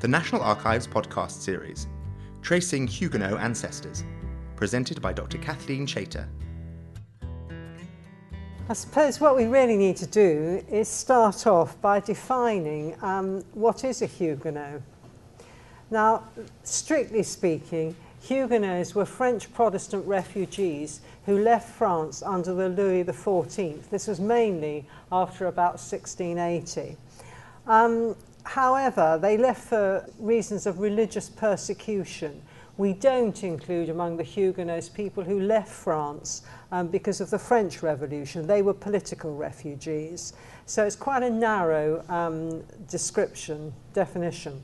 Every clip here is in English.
the National Archives podcast series, Tracing Huguenot Ancestors, presented by Dr. Kathleen Chater. I suppose what we really need to do is start off by defining um, what is a Huguenot. Now, strictly speaking, Huguenots were French Protestant refugees who left France under the Louis XIV. This was mainly after about 1680. Um, however, they left for reasons of religious persecution. We don't include among the Huguenots people who left France um, because of the French Revolution. They were political refugees. So it's quite a narrow um, description, definition.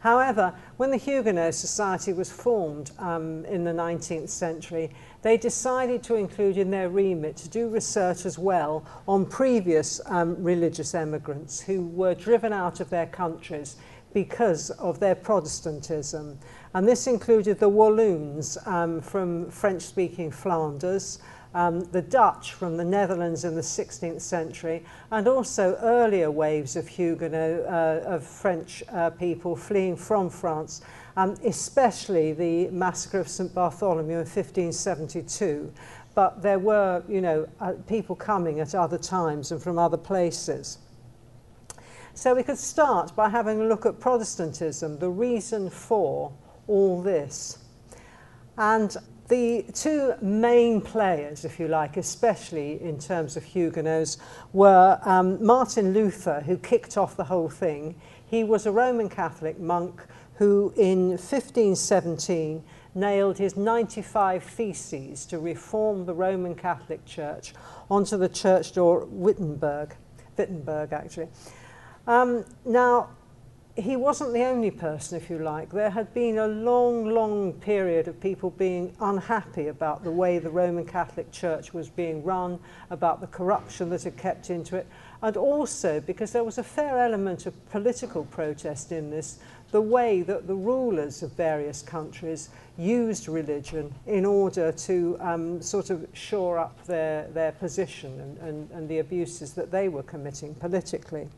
However, when the Huguenot Society was formed um, in the 19th century, they decided to include in their remit to do research as well on previous um, religious emigrants who were driven out of their countries because of their Protestantism. And this included the Walloons um, from French-speaking Flanders, um, the Dutch from the Netherlands in the 16th century, and also earlier waves of Huguenot, uh, of French uh, people fleeing from France, um, especially the massacre of St. Bartholomew in 1572. But there were, you know, uh, people coming at other times and from other places. So we could start by having a look at Protestantism, the reason for all this. And the two main players, if you like, especially in terms of Huguenots, were um, Martin Luther, who kicked off the whole thing. He was a Roman Catholic monk who, in 1517, nailed his 95 theses to reform the Roman Catholic Church onto the church door at Wittenberg, Wittenberg actually. Um, now, he wasn't the only person, if you like. There had been a long, long period of people being unhappy about the way the Roman Catholic Church was being run, about the corruption that had kept into it, and also because there was a fair element of political protest in this, the way that the rulers of various countries used religion in order to um, sort of shore up their, their position and, and, and the abuses that they were committing politically.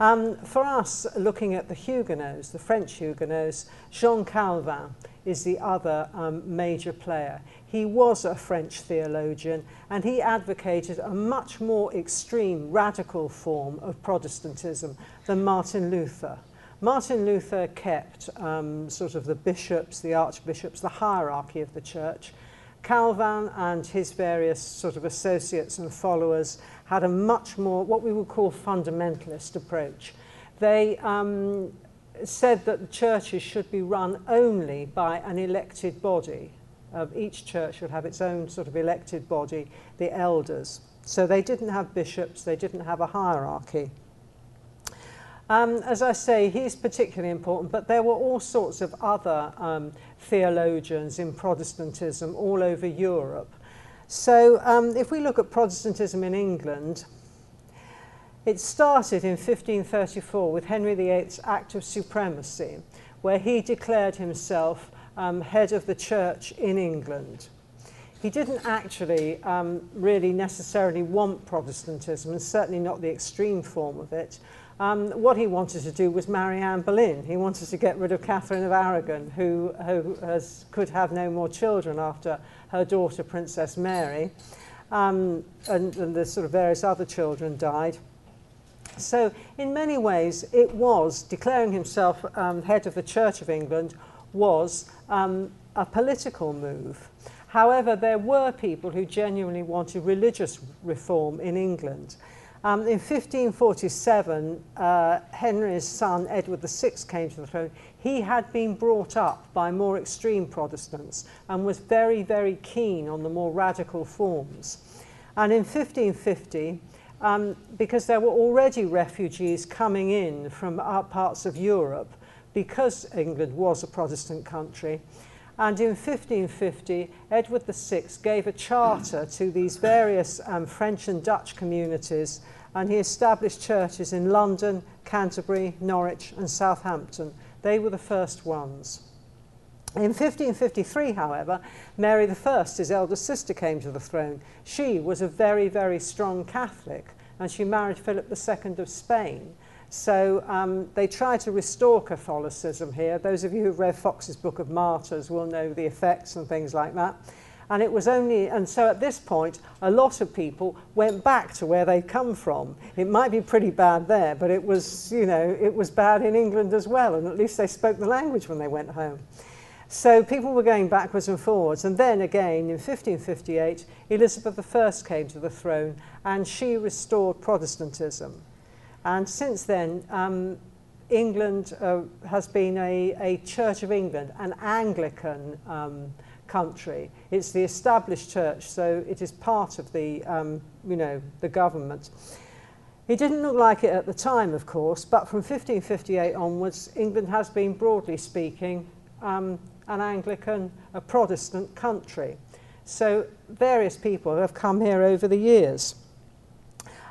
Um, for us, looking at the Huguenots, the French Huguenots, Jean Calvin is the other um, major player. He was a French theologian and he advocated a much more extreme, radical form of Protestantism than Martin Luther. Martin Luther kept um, sort of the bishops, the archbishops, the hierarchy of the church. Calvin and his various sort of associates and followers had a much more, what we would call fundamentalist approach. They um, said that the churches should be run only by an elected body. Uh, each church should have its own sort of elected body, the elders. So they didn't have bishops, they didn't have a hierarchy. Um, as I say, he's particularly important, but there were all sorts of other um, theologians in Protestantism all over Europe So um, if we look at Protestantism in England, it started in 1534 with Henry VIII's Act of Supremacy, where he declared himself um, head of the church in England. He didn't actually um, really necessarily want Protestantism, and certainly not the extreme form of it. Um, what he wanted to do was marry Anne Boleyn. He wanted to get rid of Catherine of Aragon, who, who has, could have no more children after her daughter, Princess Mary, um, and, and the sort of various other children died. So in many ways, it was, declaring himself um, head of the Church of England, was um, a political move. However, there were people who genuinely wanted religious reform in England. Um, in 1547, uh, Henry's son, Edward VI, came to the throne. He had been brought up by more extreme Protestants and was very, very keen on the more radical forms. And in 1550, um, because there were already refugees coming in from parts of Europe, because England was a Protestant country, and in 1550, Edward VI gave a charter to these various um, French and Dutch communities, and he established churches in London, Canterbury, Norwich, and Southampton. They were the first ones. In 1553, however, Mary I, his elder sister, came to the throne. She was a very, very strong Catholic, and she married Philip II of Spain. So um, they try to restore Catholicism here. Those of you who've read Foxe's Book of Martyrs will know the effects and things like that. And it was only, and so at this point, a lot of people went back to where they'd come from. It might be pretty bad there, but it was, you know, it was bad in England as well, and at least they spoke the language when they went home. So people were going backwards and forwards. And then again, in 1558, Elizabeth I came to the throne, and she restored Protestantism. And since then, um, England uh, has been a, a Church of England, an Anglican um, country. It's the established church, so it is part of the, um, you know, the government. It didn't look like it at the time, of course, but from 1558 onwards, England has been, broadly speaking, um, an Anglican, a Protestant country. So various people have come here over the years.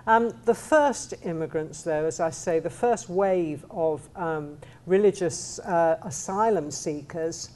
Um, the first immigrants, though, as I say, the first wave of um, religious uh, asylum seekers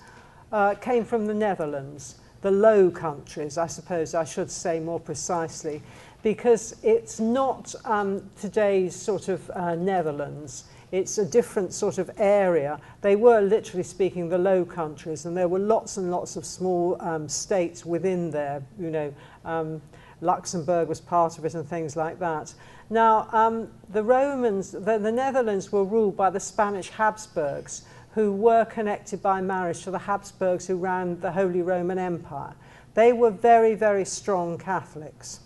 uh, came from the Netherlands, the Low Countries, I suppose I should say more precisely, because it's not um, today's sort of uh, Netherlands. It's a different sort of area. They were literally speaking the Low Countries, and there were lots and lots of small um, states within there, you know, um, Luxembourg was part of it and things like that. Now, um, the Romans, the, the Netherlands were ruled by the Spanish Habsburgs, who were connected by marriage to the Habsburgs who ran the Holy Roman Empire. They were very, very strong Catholics.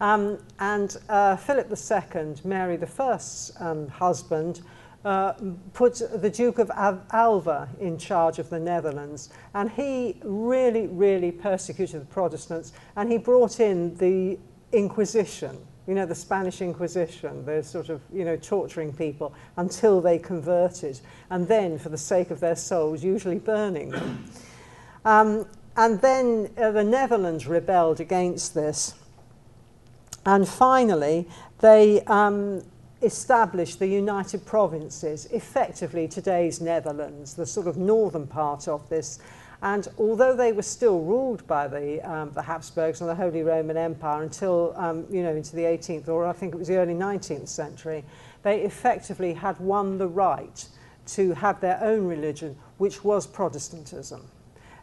Um, and uh, Philip II, Mary I's um, husband, uh, put the Duke of Alva in charge of the Netherlands. And he really, really persecuted the Protestants. And he brought in the Inquisition, you know, the Spanish Inquisition, the sort of, you know, torturing people until they converted. And then, for the sake of their souls, usually burning them. Um, and then uh, the Netherlands rebelled against this. And finally, they um, established the United Provinces, effectively today's Netherlands, the sort of northern part of this. And although they were still ruled by the, um, the Habsburgs and the Holy Roman Empire until, um, you know, into the 18th or I think it was the early 19th century, they effectively had won the right to have their own religion, which was Protestantism.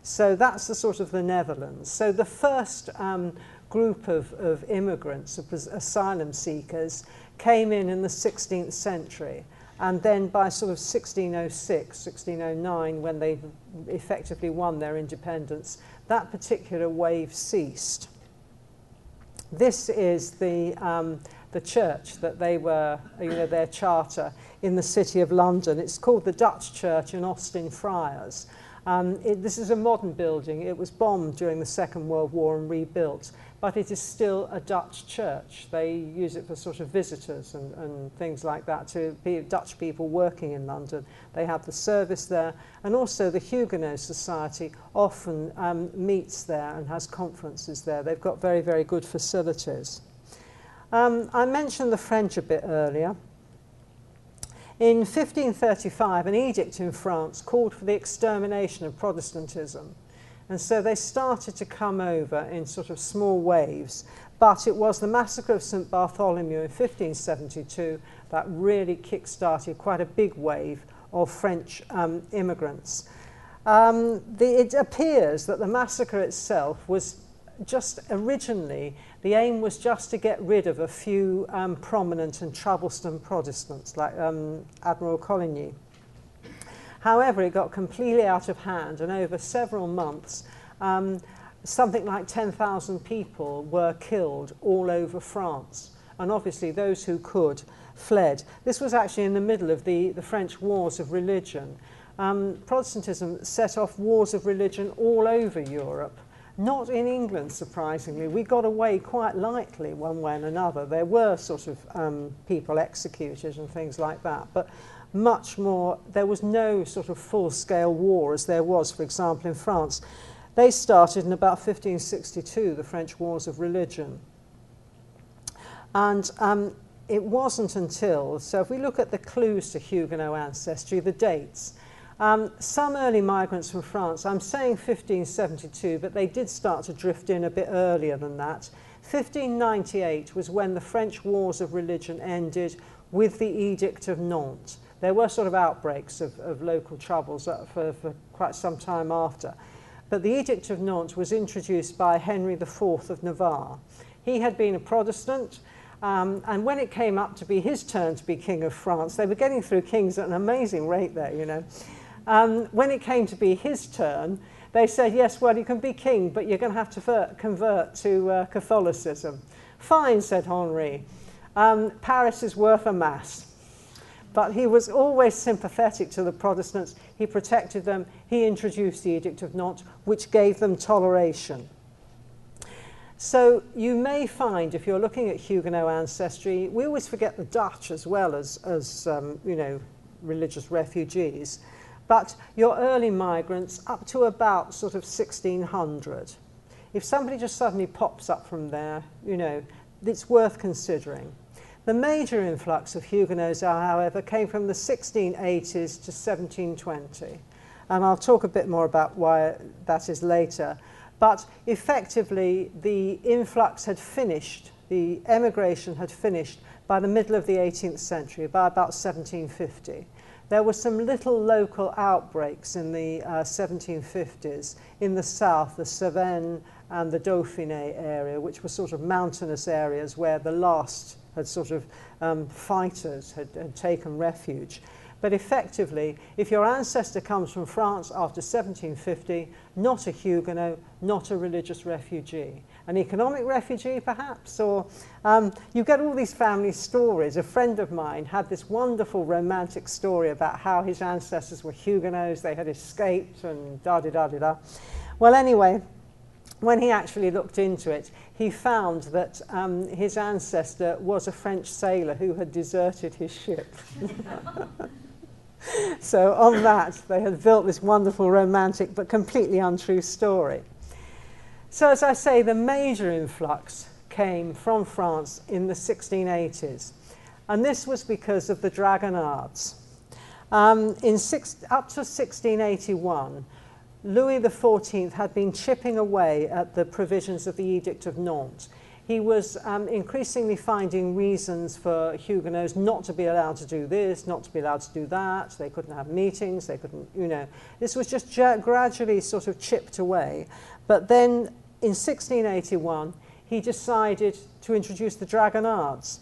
So that's the sort of the Netherlands. So the first um, group of, of immigrants, of asylum seekers, came in in the 16th century. And then by sort of 1606, 1609, when they effectively won their independence, that particular wave ceased. This is the, um, the church that they were, you know, their charter in the city of London. It's called the Dutch Church in Austin Friars. Um, it, this is a modern building. It was bombed during the Second World War and rebuilt but it is still a Dutch church. They use it for sort of visitors and, and things like that to be Dutch people working in London. They have the service there, and also the Huguenot Society often um, meets there and has conferences there. They've got very, very good facilities. Um, I mentioned the French a bit earlier. In 1535, an edict in France called for the extermination of Protestantism. And so they started to come over in sort of small waves. But it was the massacre of St. Bartholomew in 1572 that really kick-started quite a big wave of French um, immigrants. Um, the, it appears that the massacre itself was just originally, the aim was just to get rid of a few um, prominent and troublesome Protestants like um, Admiral Coligny. However, it got completely out of hand, and over several months, um, something like 10,000 people were killed all over France. And obviously, those who could fled. This was actually in the middle of the, the French wars of religion. Um, Protestantism set off wars of religion all over Europe. Not in England, surprisingly. We got away quite lightly one way and another. There were sort of um, people executed and things like that. But much more, there was no sort of full-scale war as there was, for example, in France. They started in about 1562, the French Wars of Religion. And um, it wasn't until, so if we look at the clues to Huguenot ancestry, the dates, um, some early migrants from France, I'm saying 1572, but they did start to drift in a bit earlier than that. 1598 was when the French wars of religion ended with the Edict of Nantes. There were sort of outbreaks of, of local troubles for, for quite some time after. But the Edict of Nantes was introduced by Henry IV of Navarre. He had been a Protestant, um, and when it came up to be his turn to be King of France, they were getting through kings at an amazing rate there, you know. Um, when it came to be his turn, they said, yes, well, you can be king, but you're going to have to convert to uh, Catholicism. Fine, said Henri. Um, Paris is worth a mass. But he was always sympathetic to the Protestants. He protected them. He introduced the Edict of Nantes, which gave them toleration. So you may find, if you're looking at Huguenot ancestry, we always forget the Dutch as well as, as um, you know, religious refugees. But your early migrants up to about sort of 1600. If somebody just suddenly pops up from there, you know, it's worth considering. The major influx of Huguenots, however, came from the 1680s to 1720. And I'll talk a bit more about why that is later. But effectively, the influx had finished, the emigration had finished by the middle of the 18th century, by about 1750. There were some little local outbreaks in the uh, 1750s in the south, the Cevennes and the Dauphiné area, which were sort of mountainous areas where the last had sort of um, fighters had, had taken refuge. But effectively, if your ancestor comes from France after 1750, not a Huguenot, not a religious refugee, an economic refugee perhaps, or um, you get all these family stories. A friend of mine had this wonderful romantic story about how his ancestors were Huguenots, they had escaped and da da da da da. Well, anyway, when he actually looked into it, he found that um, his ancestor was a French sailor who had deserted his ship. so on that, they had built this wonderful romantic but completely untrue story. So as I say, the major influx came from France in the 1680s. And this was because of the Dragonnades. Um, in six, up to 1681, Louis XIV had been chipping away at the provisions of the Edict of Nantes. He was um, increasingly finding reasons for Huguenots not to be allowed to do this, not to be allowed to do that. They couldn't have meetings, they couldn't, you know. This was just gradually sort of chipped away. But then in 1681, he decided to introduce the Dragonnades.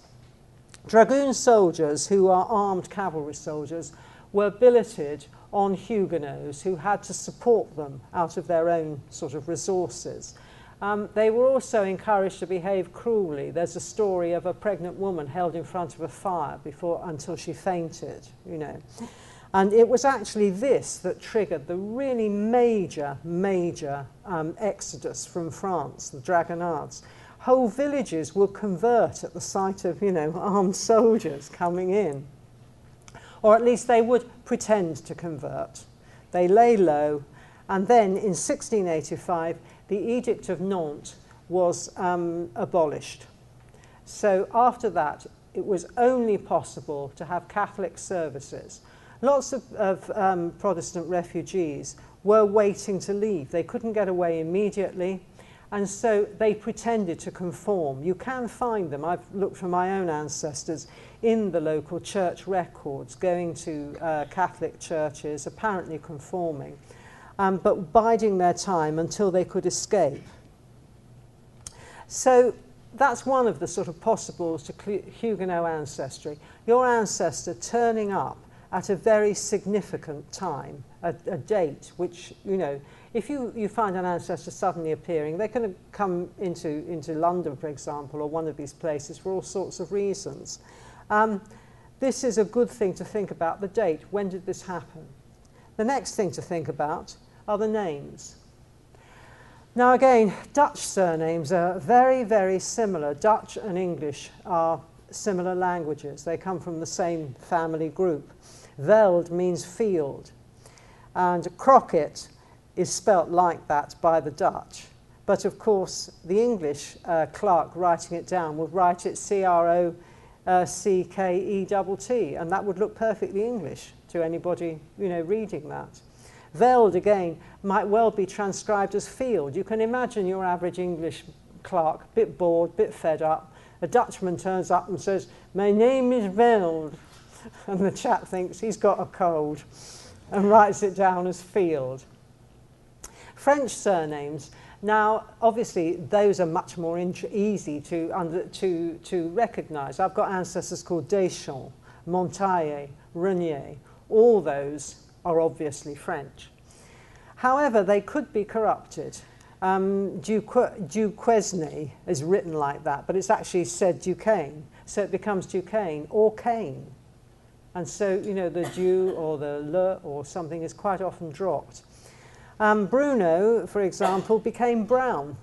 Dragoon soldiers, who are armed cavalry soldiers, were billeted on Huguenots who had to support them out of their own sort of resources. Um, they were also encouraged to behave cruelly. There's a story of a pregnant woman held in front of a fire before, until she fainted, you know. And it was actually this that triggered the really major, major um, exodus from France, the Dragonnades. Whole villages will convert at the sight of, you know, armed soldiers coming in or at least they would pretend to convert. They lay low, and then in 1685, the Edict of Nantes was um, abolished. So after that, it was only possible to have Catholic services. Lots of, of um, Protestant refugees were waiting to leave. They couldn't get away immediately, and so they pretended to conform. You can find them. I've looked for my own ancestors in the local church records, going to uh, Catholic churches, apparently conforming, um, but biding their time until they could escape. So that's one of the sort of possibles to Huguenot ancestry. Your ancestor turning up at a very significant time, a, a date which, you know, if you, you find an ancestor suddenly appearing, they can come into, into London, for example, or one of these places for all sorts of reasons. Um, this is a good thing to think about, the date. When did this happen? The next thing to think about are the names. Now again, Dutch surnames are very, very similar. Dutch and English are similar languages. They come from the same family group. Veld means field. And Crockett is spelt like that by the Dutch. But of course, the English uh, clerk writing it down would write it C-R-O uh, C-K-E-T-T, and that would look perfectly English to anybody, you know, reading that. Veld, again, might well be transcribed as field. You can imagine your average English clerk, bit bored, bit fed up. A Dutchman turns up and says, My name is Veld. And the chap thinks he's got a cold and writes it down as Field. French surnames, now obviously those are much more easy to, under, to, to recognise. I've got ancestors called Deschamps, Montaille, Renier. All those are obviously French. However, they could be corrupted. Um, Duquesne is written like that, but it's actually said Duquesne, so it becomes Duquesne or Cane. And so, you know, the du or the le or something is quite often dropped. Um, Bruno, for example, became Brown.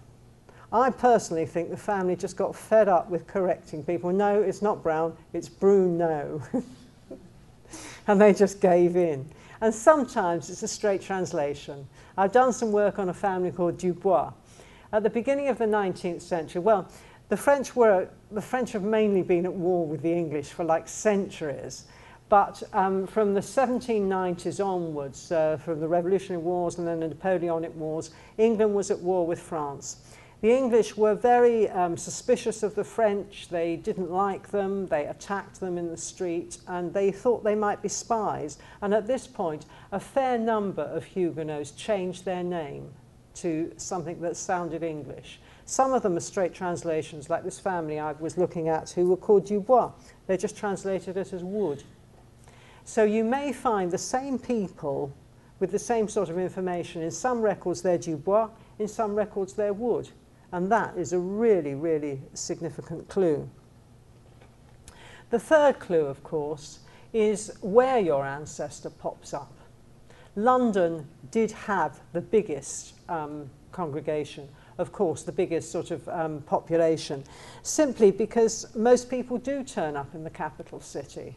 I personally think the family just got fed up with correcting people. No, it's not Brown, it's Bruno. and they just gave in. And sometimes it's a straight translation. I've done some work on a family called Dubois. At the beginning of the 19th century, well, the French were the French have mainly been at war with the English for like centuries. But um, from the 1790s onwards, uh, from the Revolutionary Wars and then the Napoleonic Wars, England was at war with France. The English were very um, suspicious of the French. They didn't like them. They attacked them in the street and they thought they might be spies. And at this point, a fair number of Huguenots changed their name to something that sounded English. Some of them are straight translations, like this family I was looking at who were called Dubois. They just translated it as wood. So you may find the same people with the same sort of information. In some records they're Dubois, in some records they're Wood. And that is a really, really significant clue. The third clue, of course, is where your ancestor pops up. London did have the biggest um, congregation, of course, the biggest sort of um, population, simply because most people do turn up in the capital city.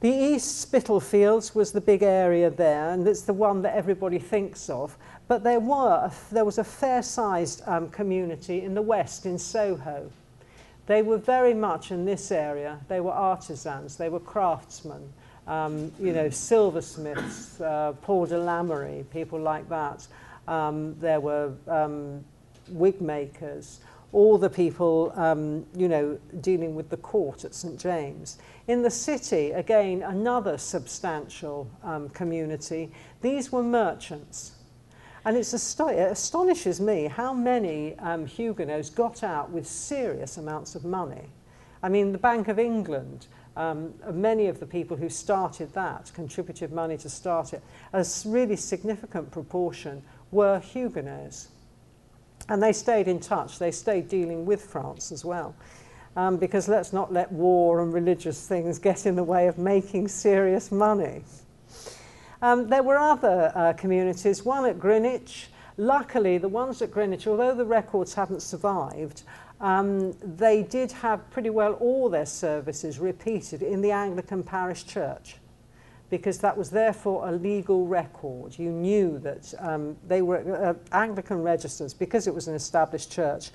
The East Spitalfields was the big area there, and it's the one that everybody thinks of. But there, were, there was a fair-sized um, community in the West, in Soho. They were very much in this area. They were artisans, they were craftsmen, um, you know, silversmiths, uh, Paul de Lamerie, people like that. Um, there were um, wig makers, all the people, um, you know, dealing with the court at St James. In the city, again, another substantial um, community. These were merchants. And it astonishes me how many um, Huguenots got out with serious amounts of money. I mean, the Bank of England, um, many of the people who started that, contributed money to start it, a really significant proportion were Huguenots. And they stayed in touch. They stayed dealing with France as well. Um, because let's not let war and religious things get in the way of making serious money. Um, there were other uh, communities, one at Greenwich. Luckily, the ones at Greenwich, although the records haven't survived, um, they did have pretty well all their services repeated in the Anglican parish church because that was therefore a legal record. You knew that um, they were uh, Anglican registers, because it was an established church,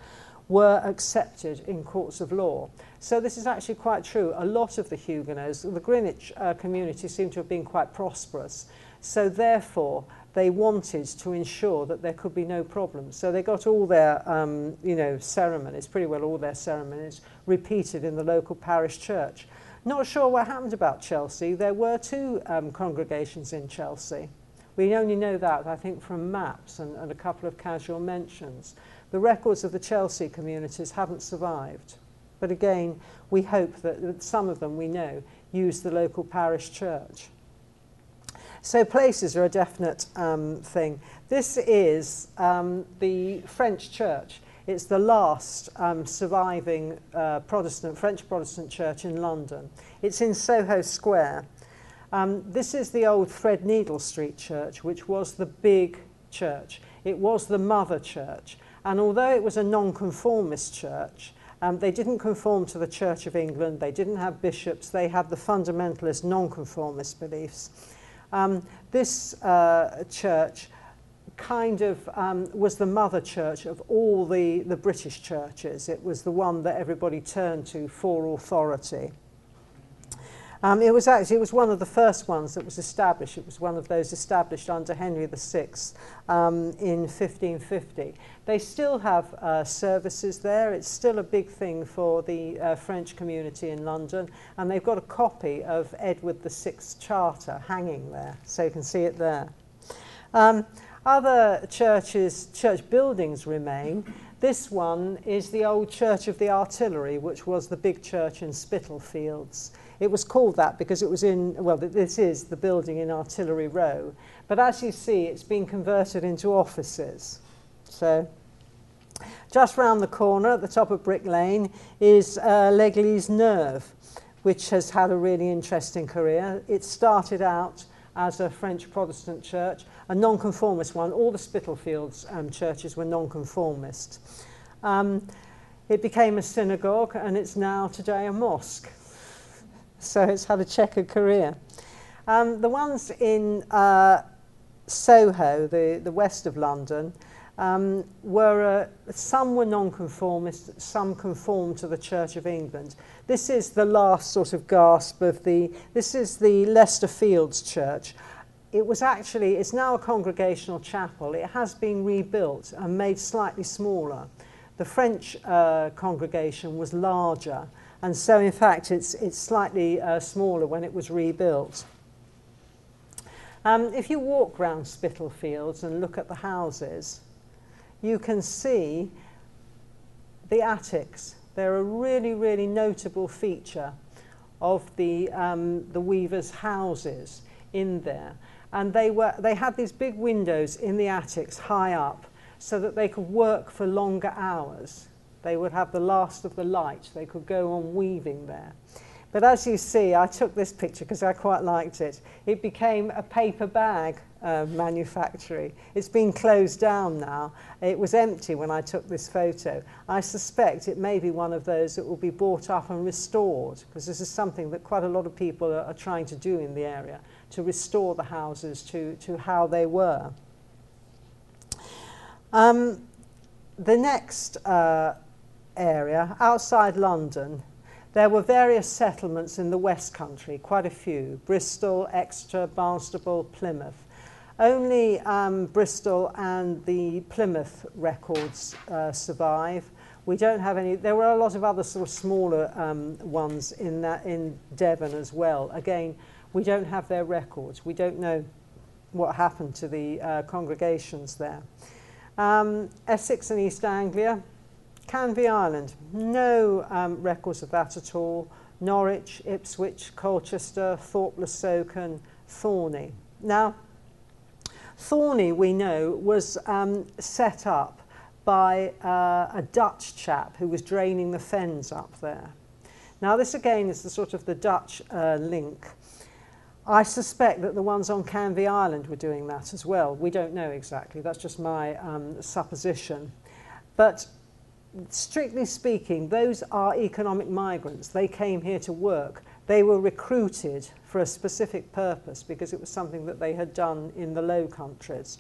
were accepted in courts of law. So this is actually quite true. A lot of the Huguenots, the Greenwich uh, community seemed to have been quite prosperous. So therefore, they wanted to ensure that there could be no problems. So they got all their, um, you know, ceremonies, pretty well all their ceremonies, repeated in the local parish church. Not sure what happened about Chelsea. There were two um, congregations in Chelsea. We only know that, I think, from maps and, and a couple of casual mentions. The records of the Chelsea communities haven't survived. But again, we hope that, that some of them, we know, use the local parish church. So places are a definite um, thing. This is um, the French church. It's the last um, surviving uh, Protestant, French Protestant church in London. It's in Soho Square. Um, this is the old Threadneedle Street church, which was the big church. It was the mother church. And although it was a nonconformist church, um, they didn't conform to the Church of England, they didn't have bishops, they had the fundamentalist nonconformist beliefs. Um, this uh, church kind of um, was the mother church of all the, the British churches. It was the one that everybody turned to for authority. Um, it was actually it was one of the first ones that was established. It was one of those established under Henry VI um, in 1550. They still have uh, services there. It's still a big thing for the uh, French community in London, and they've got a copy of Edward VI's Charter hanging there, so you can see it there. Um, other churches, church buildings remain. This one is the old Church of the Artillery, which was the big church in Spitalfields. It was called that because it was in, well, this is the building in Artillery Row. But as you see, it's been converted into offices. So just round the corner at the top of Brick Lane is uh, L'Église Neuve, which has had a really interesting career. It started out as a French Protestant church, a nonconformist one. All the Spitalfields um, churches were nonconformist. Um, it became a synagogue and it's now today a mosque. So it's had a checkered career. Um, the ones in uh, Soho, the, the west of London, um, were uh, some were nonconformist, some conformed to the Church of England. This is the last sort of gasp of the. This is the Leicester Fields Church. It was actually it's now a congregational chapel. It has been rebuilt and made slightly smaller. The French uh, congregation was larger, and so in fact it's it's slightly uh, smaller when it was rebuilt. Um, if you walk round Spitalfields and look at the houses, you can see the attics. They're a really, really notable feature of the, um, the weavers' houses in there. And they, were, they had these big windows in the attics high up so that they could work for longer hours. They would have the last of the light. They could go on weaving there. But as you see, I took this picture because I quite liked it. It became a paper bag uh, manufactory. It's been closed down now. It was empty when I took this photo. I suspect it may be one of those that will be bought up and restored because this is something that quite a lot of people are, are trying to do in the area, to restore the houses to, to how they were. Um, the next uh, area, outside London, There were various settlements in the West Country, quite a few, Bristol, Exeter, Barnstaple, Plymouth. Only um, Bristol and the Plymouth records uh, survive. We don't have any, there were a lot of other sort of smaller um, ones in, that, in Devon as well. Again, we don't have their records. We don't know what happened to the uh, congregations there. Um, Essex and East Anglia, Canvey Island, no um, records of that at all. Norwich, Ipswich, Colchester, Thorpe-le-Soken, Thorney. Now, Thorney, we know, was um, set up by uh, a Dutch chap who was draining the fens up there. Now, this again is the sort of the Dutch uh, link. I suspect that the ones on Canvey Island were doing that as well. We don't know exactly. That's just my um, supposition. But strictly speaking, those are economic migrants. They came here to work. They were recruited for a specific purpose because it was something that they had done in the Low Countries.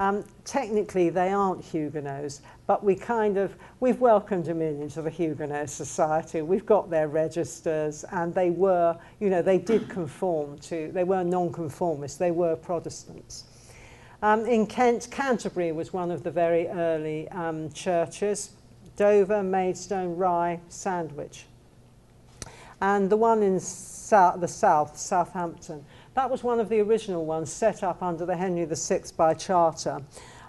Um, technically, they aren't Huguenots, but we kind of, we've welcomed them in into the Huguenot Society. We've got their registers, and they were, you know, they did conform to, they were non-conformists, they were Protestants. Um, in Kent, Canterbury was one of the very early um, churches. Dover, Maidstone, Rye, Sandwich. And the one in south, the south, Southampton, that was one of the original ones set up under the Henry VI by charter.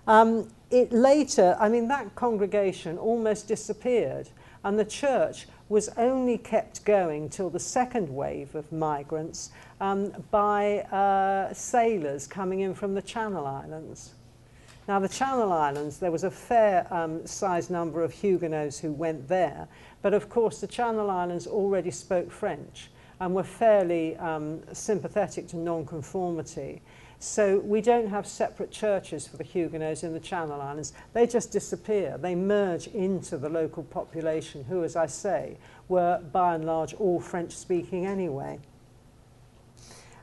Um, it later, I mean, that congregation almost disappeared, and the church was only kept going till the second wave of migrants um, by uh, sailors coming in from the Channel Islands. Now, the Channel Islands, there was a fair um, number of Huguenots who went there, but of course the Channel Islands already spoke French and were fairly um, sympathetic to nonconformity. So we don't have separate churches for the Huguenots in the Channel Islands. They just disappear. They merge into the local population, who, as I say, were by and large all French speaking anyway.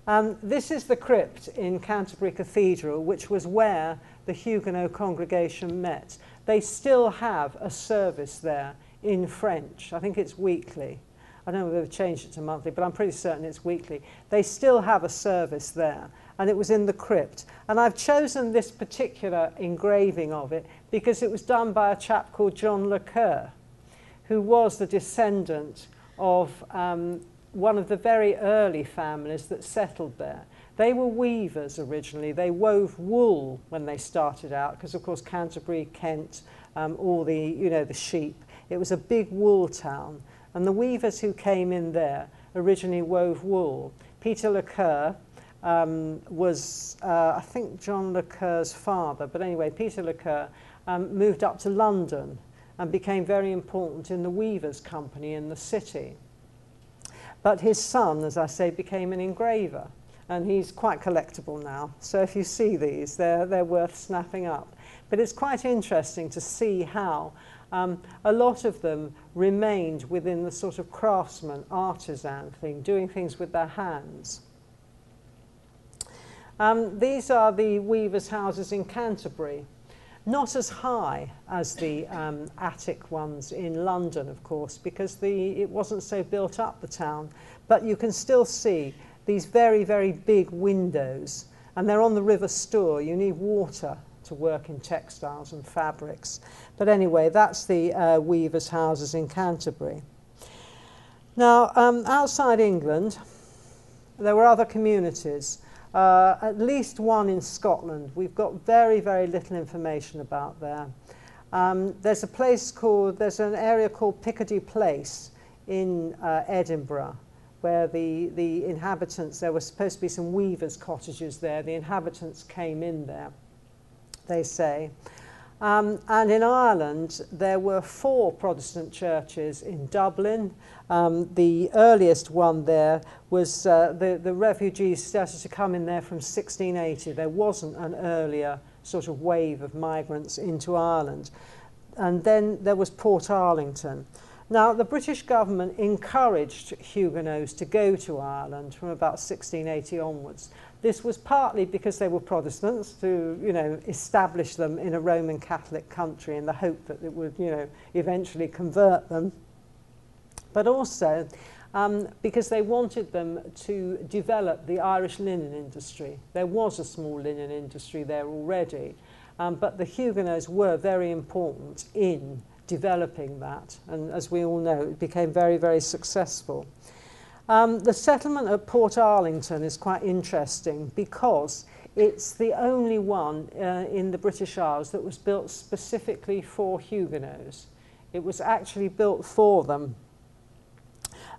Um, this is the crypt in Canterbury Cathedral, which was where the Huguenot congregation met. They still have a service there in French. I think it's weekly. I don't know whether they've changed it to monthly, but I'm pretty certain it's weekly. They still have a service there, and it was in the crypt. And I've chosen this particular engraving of it because it was done by a chap called John Le Keux, who was the descendant of um, one of the very early families that settled there. They were weavers originally. They wove wool when they started out, because of course Canterbury, Kent, um, all the, you know, the sheep. It was a big wool town. And the weavers who came in there originally wove wool. Peter Le Keux um, was, uh, I think, John Le Keux's father, but anyway, Peter Le Keux um, moved up to London and became very important in the weavers' company in the city. But his son, as I say, became an engraver, and he's quite collectible now. So if you see these, they're, they're worth snapping up. But it's quite interesting to see how um, a lot of them remained within the sort of craftsman, artisan thing, doing things with their hands. Um, these are the weavers' houses in Canterbury. Not as high as the um, attic ones in London, of course, because the, it wasn't so built up, the town. But you can still see these very, very big windows. And they're on the River Stour. You need water to work in textiles and fabrics. But anyway, that's the uh, weavers' houses in Canterbury. Now, um, outside England, there were other communities, uh, at least one in Scotland. We've got very, very little information about there. Um, there's a place called, there's an area called Picardy Place in uh, Edinburgh, where the, the inhabitants, there were supposed to be some weavers' cottages there. The inhabitants came in there they say. Um, and in Ireland, there were four Protestant churches in Dublin. Um, the earliest one there was uh, the, the refugees started to come in there from 1680. There wasn't an earlier sort of wave of migrants into Ireland. And then there was Portarlington. Now, the British government encouraged Huguenots to go to Ireland from about 1680 onwards. This was partly because they were Protestants to, you know, establish them in a Roman Catholic country in the hope that it would, you know, eventually convert them. But also um, because they wanted them to develop the Irish linen industry. There was a small linen industry there already, um, but the Huguenots were very important in developing that. And as we all know, it became very, very successful. Um, the settlement at Portarlington is quite interesting because it's the only one uh, in the British Isles that was built specifically for Huguenots. It was actually built for them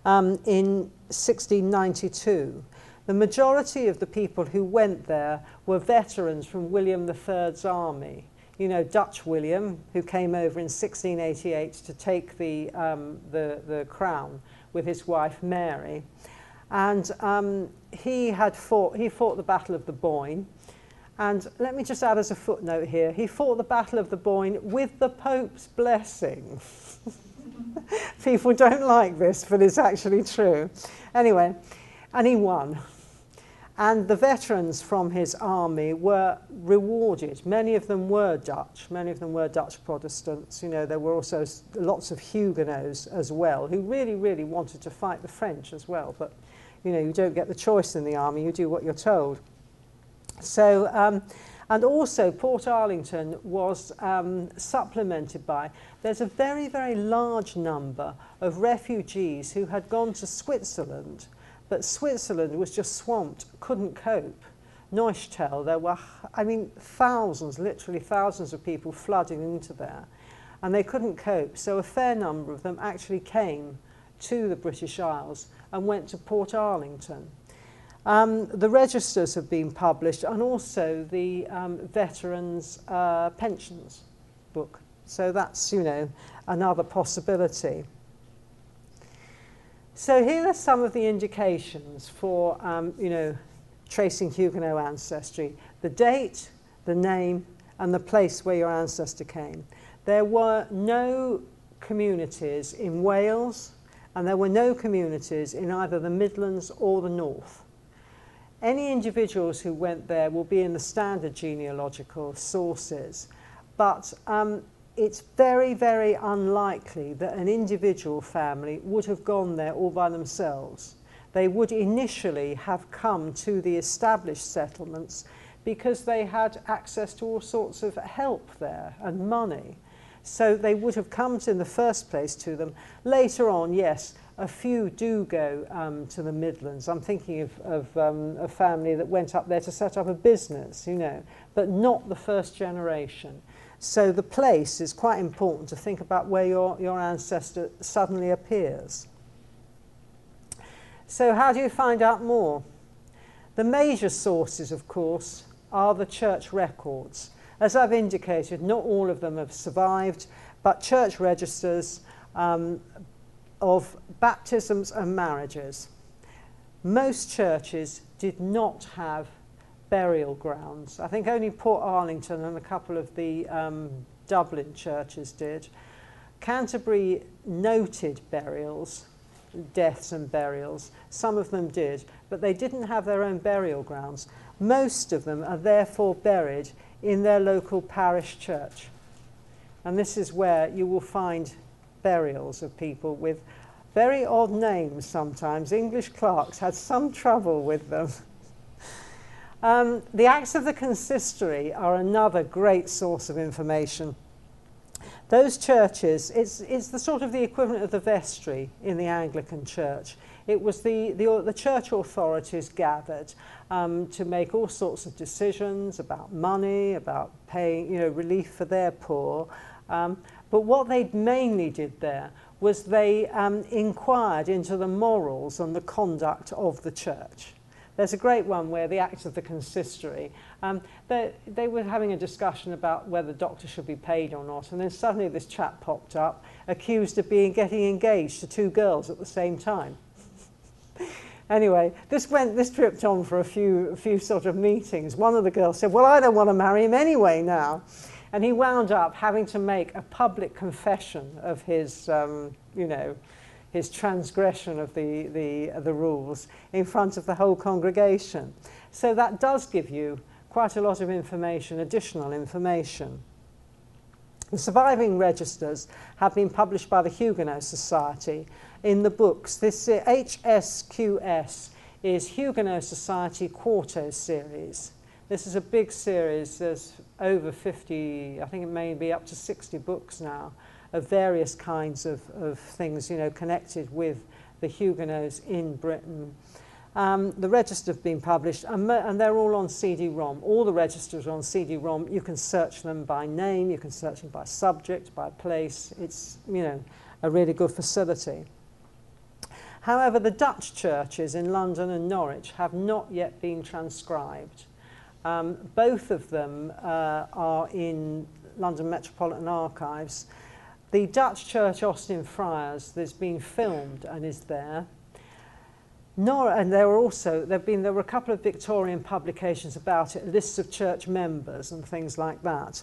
um, in 1692. The majority of the people who went there were veterans from William III's army. You know, Dutch William, who came over in 1688 to take the, um, the, the crown with his wife Mary. And um, he had fought, he fought the Battle of the Boyne. And let me just add as a footnote here, he fought the Battle of the Boyne with the Pope's blessing. People don't like this, but it's actually true. Anyway, and he won. And the veterans from his army were rewarded. Many of them were Dutch. Many of them were Dutch Protestants. You know, there were also lots of Huguenots as well who really, really wanted to fight the French as well. But, you know, you don't get the choice in the army. You do what you're told. So, um, and also Portarlington was um, supplemented by, there's a very, very large number of refugees who had gone to Switzerland but Switzerland was just swamped, couldn't cope. Neuchâtel, there were, I mean, thousands, literally thousands of people flooding into there. And they couldn't cope. So a fair number of them actually came to the British Isles and went to Portarlington. Um, the registers have been published and also the um, Veterans uh, Pensions book. So that's, you know, another possibility. So here are some of the indications for, um, you know, tracing Huguenot ancestry. The date, the name, and the place where your ancestor came. There were no communities in Wales, and there were no communities in either the Midlands or the North. Any individuals who went there will be in the standard genealogical sources, but um, it's very, very unlikely that an individual family would have gone there all by themselves. They would initially have come to the established settlements because they had access to all sorts of help there and money. So they would have come to, in the first place to them. Later on, yes, a few do go um, to the Midlands. I'm thinking of, of um, a family that went up there to set up a business, you know, but not the first generation. So the place is quite important to think about where your, your ancestor suddenly appears. So how do you find out more? The major sources, of course, are the church records. As I've indicated, not all of them have survived, but church registers um, of baptisms and marriages. Most churches did not have burial grounds. I think only Portarlington and a couple of the um, Dublin churches did. Canterbury noted burials, deaths and burials. Some of them did, but they didn't have their own burial grounds. Most of them are therefore buried in their local parish church. And this is where you will find burials of people with very odd names sometimes. English clerks had some trouble with them. um, the Acts of the Consistory are another great source of information. Those churches, it's, it's the sort of the equivalent of the vestry in the Anglican Church. It was the, the, the church authorities gathered um, to make all sorts of decisions about money, about paying, you know, relief for their poor. Um, but what they mainly did there was they um, inquired into the morals and the conduct of the church. There's a great one where the Acts of the Consistory, um, they, they were having a discussion about whether doctors should be paid or not, and then suddenly this chap popped up, accused of being getting engaged to two girls at the same time. anyway, this went, this tripped on for a few, a few sort of meetings. One of the girls said, well, I don't want to marry him anyway now. And he wound up having to make a public confession of his, um, you know, his transgression of the, the, the rules in front of the whole congregation. So that does give you quite a lot of information, additional information. The surviving registers have been published by the Huguenot Society in the books. This uh, HSQS is Huguenot Society Quarto series. This is a big series. There's over 50, I think it may be up to 60 books now of various kinds of, of things, you know, connected with the Huguenots in Britain. Um, the registers have been published and, and they're all on CD-ROM. All the registers are on CD-ROM. You can search them by name, you can search them by subject, by place. It's, you know, a really good facility. However, the Dutch churches in London and Norwich have not yet been transcribed. Um, both of them uh, are in London Metropolitan Archives. The Dutch Church Austin Friars, there's been filmed and is there. And there were also, there've been, there were a couple of Victorian publications about it, lists of church members and things like that.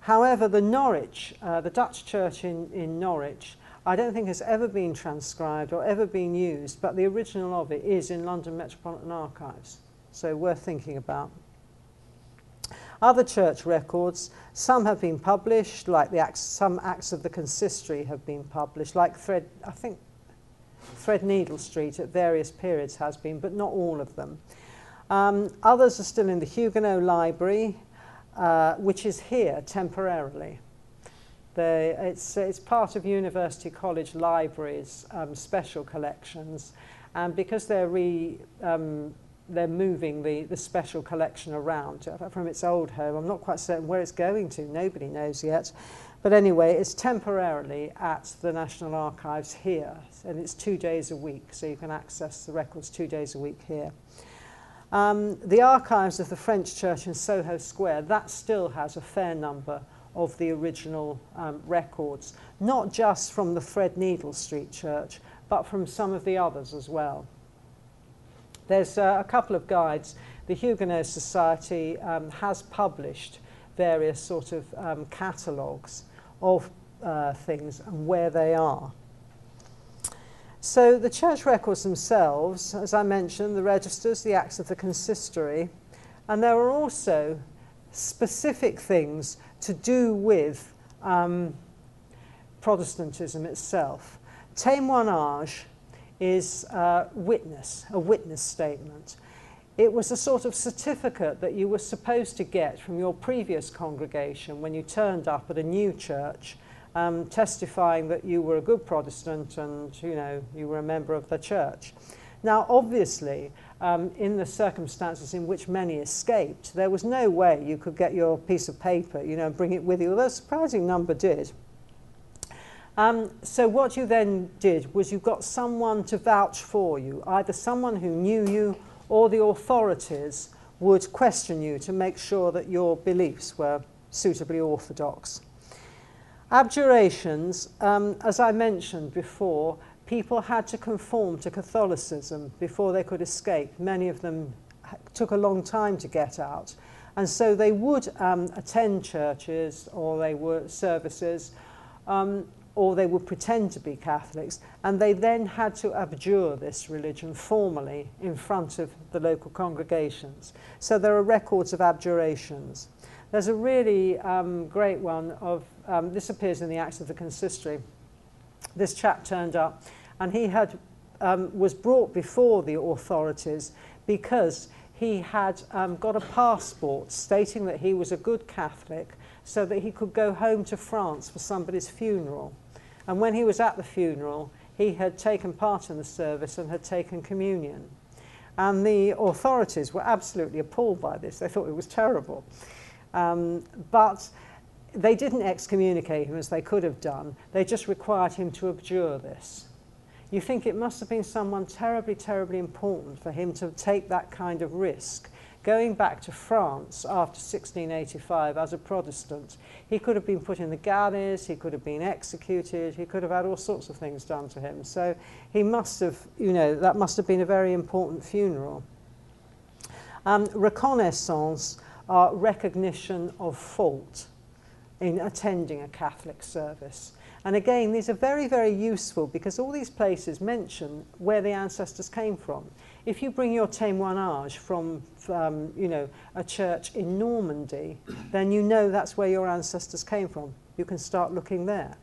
However, the Norwich, uh, the Dutch church in, in Norwich, I don't think has ever been transcribed or ever been used, but the original of it is in London Metropolitan Archives. So worth thinking about. Other church records, some have been published, like the acts, some acts of the consistory have been published, like Thread, I think Threadneedle Street at various periods has been, but not all of them. Um, others are still in the Huguenot Library, uh, which is here temporarily. The, it's, it's part of University College Library's um, special collections, and because they're re, um, they're moving the, the special collection around from its old home. I'm not quite certain where it's going to. Nobody knows yet. But anyway, it's temporarily at the National Archives here, and it's two days a week, so you can access the records two days a week here. Um, the archives of the French church in Soho Square, that still has a fair number of the original um, records, not just from the Threadneedle Street Church, but from some of the others as well. There's uh, a couple of guides. The Huguenot Society um, has published various sort of um, catalogues of uh, things and where they are. So the church records themselves, as I mentioned, the registers, the acts of the consistory, and there are also specific things to do with um, Protestantism itself. Témoignage is uh, witness, a witness statement. It was a sort of certificate that you were supposed to get from your previous congregation when you turned up at a new church, um, testifying that you were a good Protestant and you know you were a member of the church. Now, obviously, um, in the circumstances in which many escaped, there was no way you could get your piece of paper, you know, and bring it with you. Although a surprising number did. Um, so what you then did was you got someone to vouch for you, either someone who knew you or the authorities would question you to make sure that your beliefs were suitably orthodox. Abjurations, um, as I mentioned before, people had to conform to Catholicism before they could escape. Many of them took a long time to get out. And so they would um, attend churches or they were services um, or they would pretend to be Catholics, and they then had to abjure this religion formally in front of the local congregations. So there are records of abjurations. There's a really um, great one of, um, this appears in the Acts of the Consistory. This chap turned up, and he had, um, was brought before the authorities because he had um, got a passport stating that he was a good Catholic so that he could go home to France for somebody's funeral. And when he was at the funeral, he had taken part in the service and had taken communion. And the authorities were absolutely appalled by this. They thought it was terrible. Um, but they didn't excommunicate him as they could have done. They just required him to abjure this. You think it must have been someone terribly, terribly important for him to take that kind of risk going back to France after 1685 as a Protestant, he could have been put in the galleys, he could have been executed, he could have had all sorts of things done to him. So he must have, you know, that must have been a very important funeral. Um, reconnaissance are recognition of fault in attending a Catholic service. And again, these are very, very useful because all these places mention where the ancestors came from. If you bring your témoignage from, um, you know, a church in Normandy, then you know that's where your ancestors came from. You can start looking there.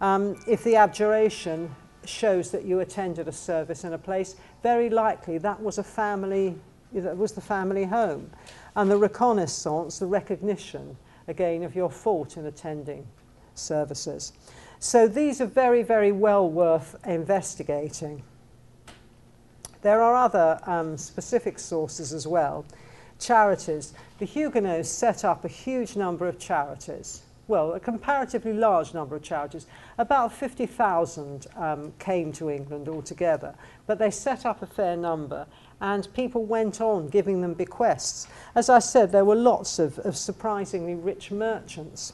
Um, if the abjuration shows that you attended a service in a place, very likely that was a family, that was the family home. And the reconnaissance, the recognition, again, of your fault in attending services. So these are very, very well worth investigating. There are other um, specific sources as well. Charities. The Huguenots set up a huge number of charities. Well, a comparatively large number of charities. About 50,000 um, came to England altogether, but they set up a fair number and people went on giving them bequests. As I said, there were lots of, of surprisingly rich merchants.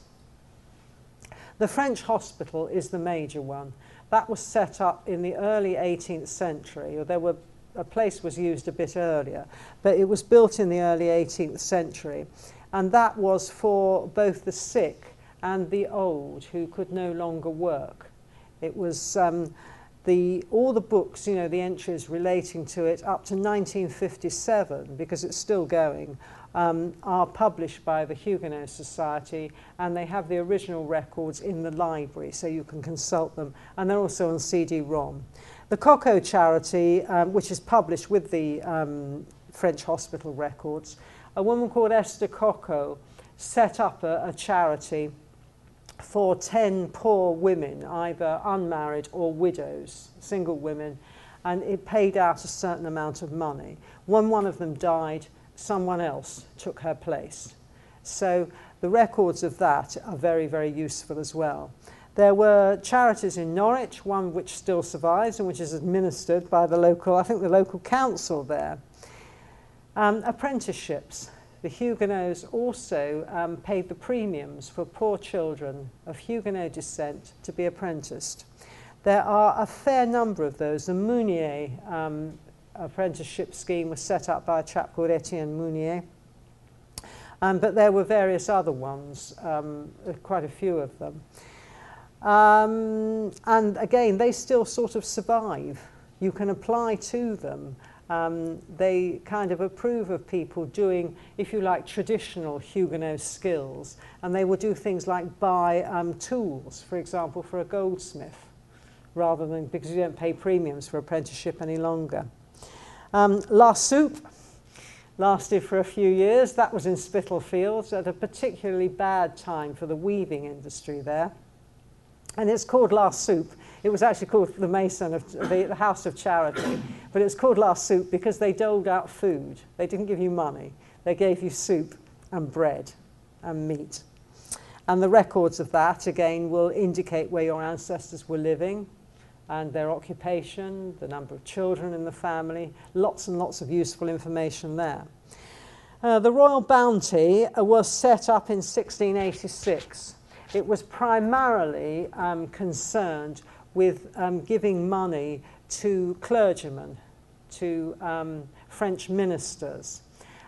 The French hospital is the major one. That was set up in the early 18th century, there were a place was used a bit earlier, but it was built in the early 18th century. And that was for both the sick and the old who could no longer work. It was um, the, all the books, you know, the entries relating to it up to 1957, because it's still going, um, are published by the Huguenot Society and they have the original records in the library so you can consult them and they're also on CD-ROM. The Coco charity, um, which is published with the um, French hospital records, a woman called Esther Coco set up a, a charity for 10 poor women, either unmarried or widows, single women, and it paid out a certain amount of money. When one of them died, someone else took her place. So the records of that are very, very useful as well. There were charities in Norwich, one which still survives and which is administered by the local, I think the local council there. Um, apprenticeships. The Huguenots also um, paid the premiums for poor children of Huguenot descent to be apprenticed. There are a fair number of those. The Mounier um, apprenticeship scheme was set up by a chap called Etienne Mounier. Um, but there were various other ones, um, quite a few of them. Um, and again, they still sort of survive. You can apply to them um, they kind of approve of people doing, if you like, traditional Huguenot skills. And they will do things like buy um, tools, for example, for a goldsmith, rather than because you don't pay premiums for apprenticeship any longer. Um, La Soupe lasted for a few years. That was in Spitalfields at a particularly bad time for the weaving industry there. And it's called La Soupe. it was actually called the Mason of the, the House of Charity, but it was called La Soupe because they doled out food. They didn't give you money. They gave you soup and bread and meat. And the records of that, again, will indicate where your ancestors were living and their occupation, the number of children in the family, lots and lots of useful information there. Uh, the Royal Bounty uh, was set up in 1686. It was primarily um, concerned with um, giving money to clergymen, to um, French ministers.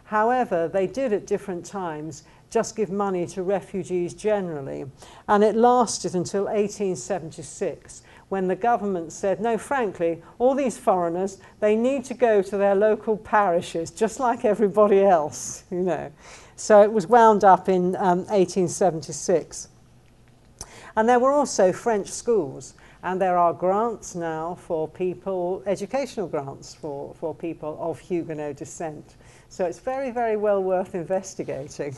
However, they did at different times just give money to refugees generally, and it lasted until 1876 when the government said, no, frankly, all these foreigners, they need to go to their local parishes just like everybody else, you know. So it was wound up in um, 1876. And there were also French schools. And there are grants now for people, educational grants for, for people of Huguenot descent. So it's very, very well worth investigating.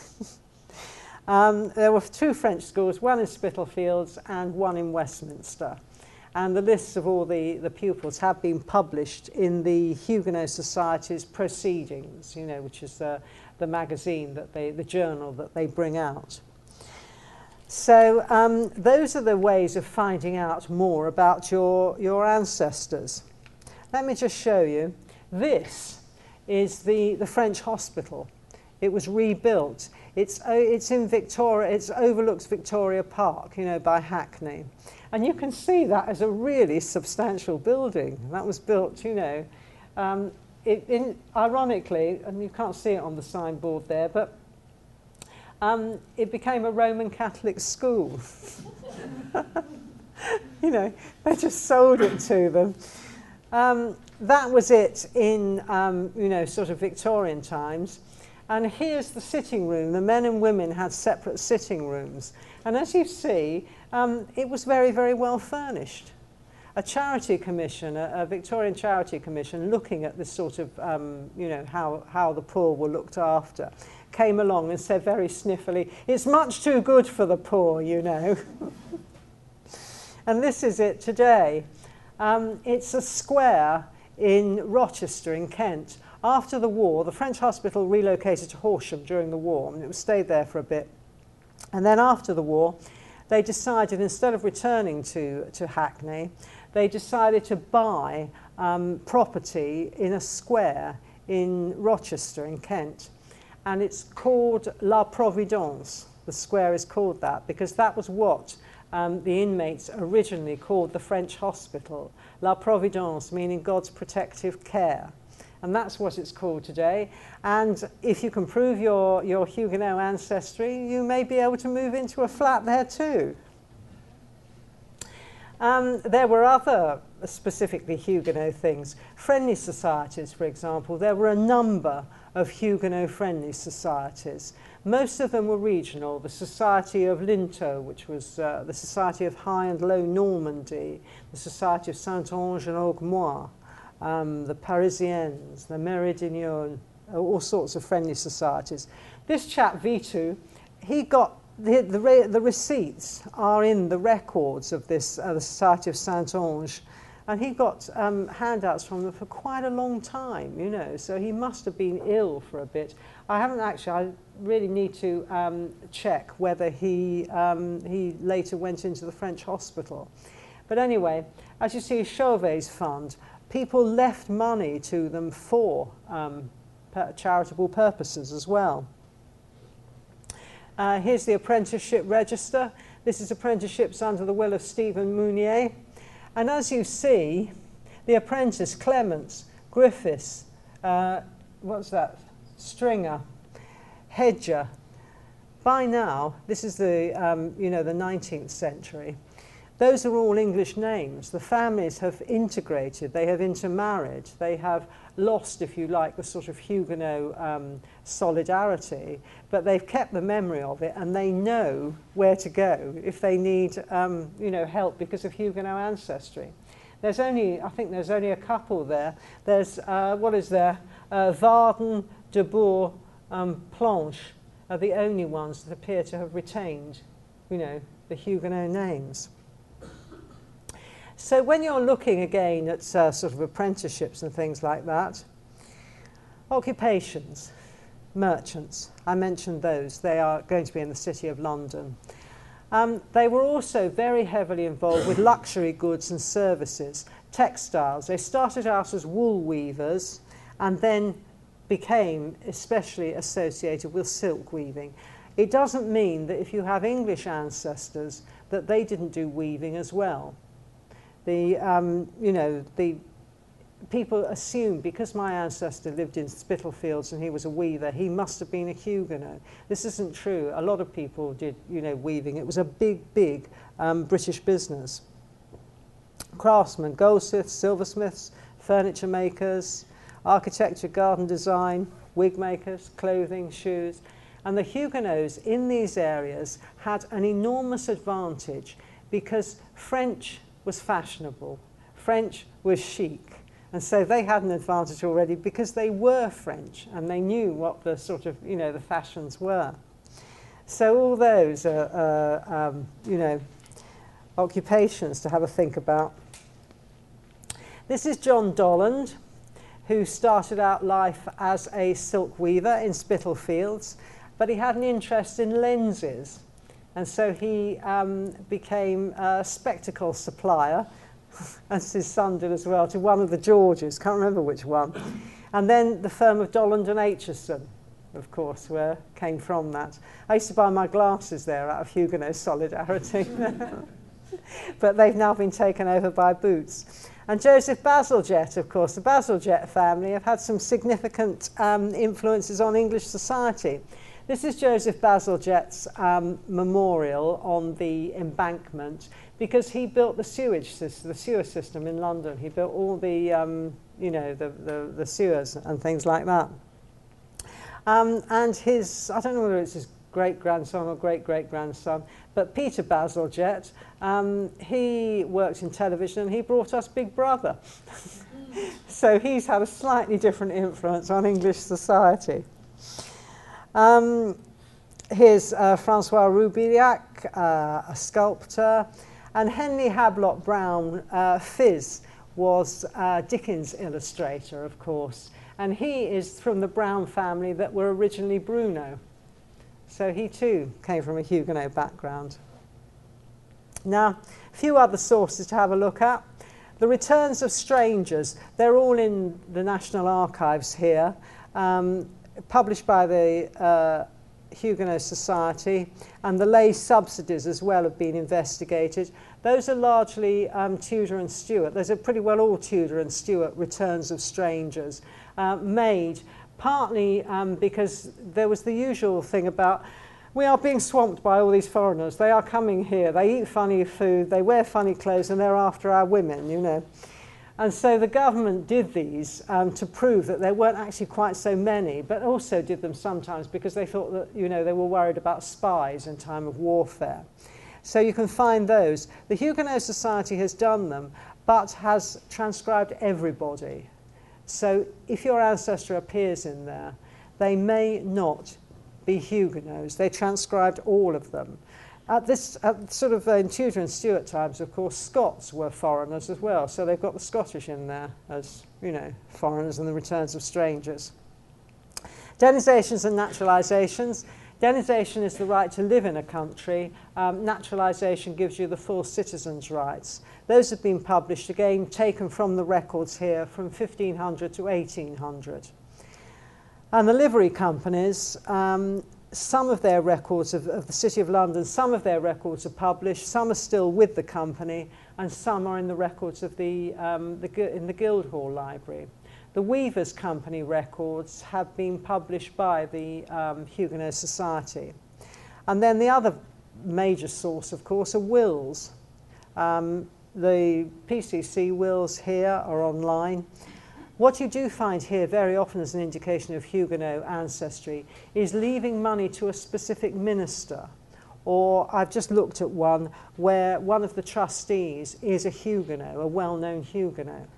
um, there were two French schools, one in Spitalfields and one in Westminster. And the lists of all the, the pupils have been published in the Huguenot Society's Proceedings, you know, which is uh, the magazine that they, the journal that they bring out. So um, those are the ways of finding out more about your, your ancestors. Let me just show you. This is the, the French hospital. It was rebuilt. It's, uh, it's in Victoria, it overlooks Victoria Park, you know, by Hackney. And you can see that as a really substantial building. That was built, you know, um, it, in, ironically, and you can't see it on the signboard there, but um, it became a Roman Catholic school. you know, they just sold it to them. Um, that was it in, um, you know, sort of Victorian times. And here's the sitting room. The men and women had separate sitting rooms. And as you see, um, it was very, very well furnished. A charity commission, a, a Victorian charity commission, looking at this sort of, um, you know, how, how the poor were looked after came along and said very sniffily, it's much too good for the poor, you know. and this is it today. Um, it's a square in Rochester in Kent. After the war, the French hospital relocated to Horsham during the war, and it stayed there for a bit. And then after the war, they decided, instead of returning to, to Hackney, they decided to buy um, property in a square in Rochester in Kent and it's called La Providence. The square is called that because that was what um, the inmates originally called the French hospital. La Providence, meaning God's protective care. And that's what it's called today. And if you can prove your, your Huguenot ancestry, you may be able to move into a flat there too. Um, there were other specifically Huguenot things. Friendly societies, for example, there were a number of Huguenot-friendly societies. Most of them were regional. The Society of Lintot, which was uh, the Society of High and Low Normandy, the Society of Saintonge and Angoumois, um, the Parisiennes, the Méridionaux, all sorts of friendly societies. This chap, Vitu, he got the, the, the receipts are in the records of this, uh, the Society of Saintonge, and he got um, handouts from them for quite a long time, you know, so he must have been ill for a bit. I haven't actually, I really need to um, check whether he, um, he later went into the French hospital. But anyway, as you see, Chauvet's Fund, people left money to them for um, charitable purposes as well. Uh, here's the apprenticeship register. This is apprenticeships under the will of Stephen Mounier. And as you see, the apprentice, Clements, Griffiths, uh, what's that? Stringer, Hedger. By now, this is the, um, you know, the 19th century. Those are all English names. The families have integrated, they have intermarried, they have lost, if you like, the sort of Huguenot um, solidarity, but they've kept the memory of it and they know where to go if they need um, you know, help because of Huguenot ancestry. There's only, I think there's only a couple there. There's, uh, what is there? Uh, Varden, de Bourg, um, Planche are the only ones that appear to have retained, you know, the Huguenot names. So when you're looking again at uh, sort of apprenticeships and things like that, occupations, merchants, I mentioned those. They are going to be in the City of London. Um, they were also very heavily involved with luxury goods and services, textiles. They started out as wool weavers and then became especially associated with silk weaving. It doesn't mean that if you have English ancestors that they didn't do weaving as well. The, um, you know, the people assume because my ancestor lived in Spitalfields and he was a weaver, he must have been a Huguenot. This isn't true. A lot of people did, you know, weaving. It was a big, big um, British business. Craftsmen, goldsmiths, silversmiths, furniture makers, architecture, garden design, wig makers, clothing, shoes. And the Huguenots in these areas had an enormous advantage because French was fashionable. French was chic. And so they had an advantage already because they were French and they knew what the sort of, you know, the fashions were. So all those are, uh, um, you know, occupations to have a think about. This is John Dollond, who started out life as a silk weaver in Spitalfields, but he had an interest in lenses. And so he um, became a spectacle supplier, as his son did as well, to one of the Georges, can't remember which one. And then the firm of Dollond and Aitchison, of course, where came from that. I used to buy my glasses there out of Huguenot solidarity. but they've now been taken over by Boots. And Joseph Bazalgette, of course, the Bazalgette family have had some significant um, influences on English society. This is Joseph Bazalgette's um, memorial on the embankment because he built the sewage system, the sewer system in London. He built all the, um, you know, the, the, the sewers and things like that. Um, and his, I don't know whether it's his great-grandson or great-great-grandson, but Peter Bazalgette, um, he worked in television and he brought us Big Brother. so he's had a slightly different influence on English society. Um, here's uh, Francois Roubiliac, uh, a sculptor, and Henley Hablot Brown, uh, Phiz, was uh, Dickens' illustrator, of course, and he is from the Brown family that were originally Bruno. So he too came from a Huguenot background. Now, a few other sources to have a look at. The Returns of Strangers, they're all in the National Archives here. Um, published by the uh, Huguenot Society, and the lay subsidies as well have been investigated. Those are largely um, Tudor and Stuart. Those are pretty well all Tudor and Stuart returns of strangers uh, made, partly um, because there was the usual thing about we are being swamped by all these foreigners. They are coming here. They eat funny food. They wear funny clothes, and they're after our women, you know. And so the government did these um, to prove that there weren't actually quite so many, but also did them sometimes because they thought that, you know, they were worried about spies in time of warfare. So you can find those. The Huguenot Society has done them, but has transcribed everybody. So if your ancestor appears in there, they may not be Huguenots. They transcribed all of them. At this, at sort of uh, in Tudor and Stuart times, of course, Scots were foreigners as well, so they've got the Scottish in there as, you know, foreigners and the returns of strangers. Denizations and naturalizations. Denization is the right to live in a country. Um, naturalization gives you the full citizen's rights. Those have been published, again, taken from the records here from 1500 to 1800. And the livery companies, um, some of their records of, of the City of London, some of their records are published, some are still with the company, and some are in the records of the, um, the, in the Guildhall Library. The Weavers Company records have been published by the um, Huguenot Society. And then the other major source, of course, are wills. Um, the PCC wills here are online. What you do find here very often as an indication of Huguenot ancestry is leaving money to a specific minister. Or I've just looked at one where one of the trustees is a Huguenot, a well-known Huguenot.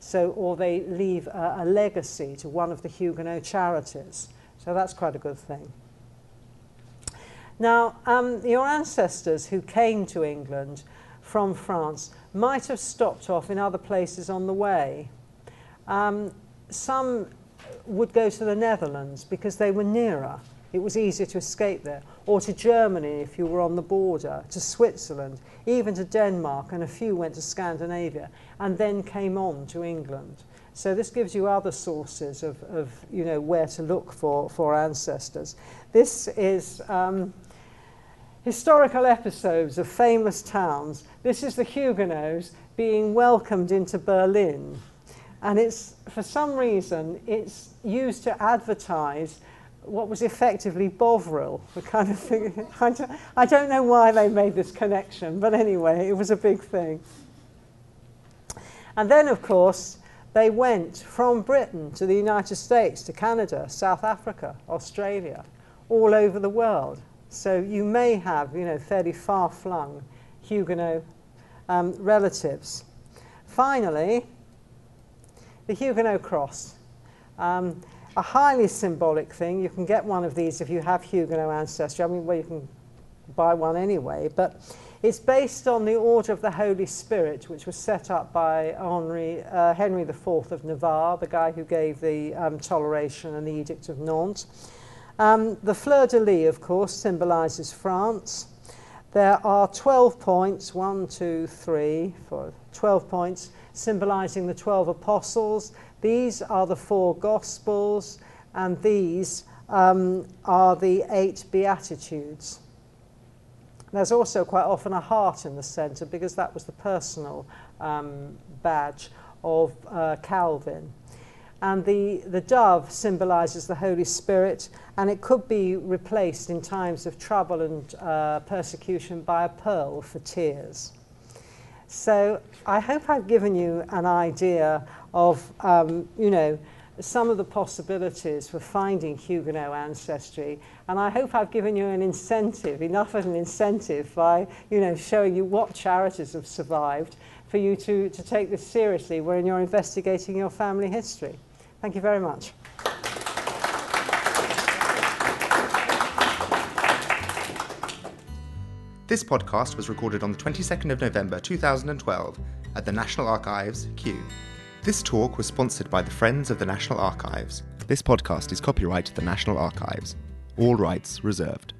So, or they leave a, a legacy to one of the Huguenot charities. So that's quite a good thing. Now, um, your ancestors who came to England from France might have stopped off in other places on the way. Um, some would go to the Netherlands because they were nearer. It was easier to escape there. Or to Germany if you were on the border, to Switzerland, even to Denmark, and a few went to Scandinavia, and then came on to England. So this gives you other sources of, of you know, where to look for, for ancestors. This is um, historical episodes of famous towns. This is the Huguenots being welcomed into Berlin. And it's, for some reason, it's used to advertise what was effectively Bovril, the kind of thing. I don't, I don't know why they made this connection, but anyway, it was a big thing. And then, of course, they went from Britain to the United States, to Canada, South Africa, Australia, all over the world. So you may have, you know, fairly far-flung Huguenot um, relatives. Finally, the Huguenot cross. Um, a highly symbolic thing. You can get one of these if you have Huguenot ancestry. I mean, well, you can buy one anyway, but it's based on the Order of the Holy Spirit, which was set up by Henry, uh, Henry IV of Navarre, the guy who gave the um, toleration and the Edict of Nantes. Um, the fleur de lis, of course, symbolises France. There are 12 points, one, two, three, four, 12 points, symbolising the 12 apostles. These are the four Gospels, and these um, are the eight Beatitudes. There's also quite often a heart in the centre because that was the personal um, badge of uh, Calvin. And the, the dove symbolises the Holy Spirit, and it could be replaced in times of trouble and uh, persecution by a pearl for tears. So I hope I've given you an idea of, um, you know, some of the possibilities for finding Huguenot ancestry. And I hope I've given you an incentive, enough of an incentive by, you know, showing you what charities have survived for you to, to take this seriously when you're investigating your family history. Thank you very much. This podcast was recorded on the 22nd of November 2012 at the National Archives, Kew. This talk was sponsored by the Friends of the National Archives. This podcast is copyright to the National Archives. All rights reserved.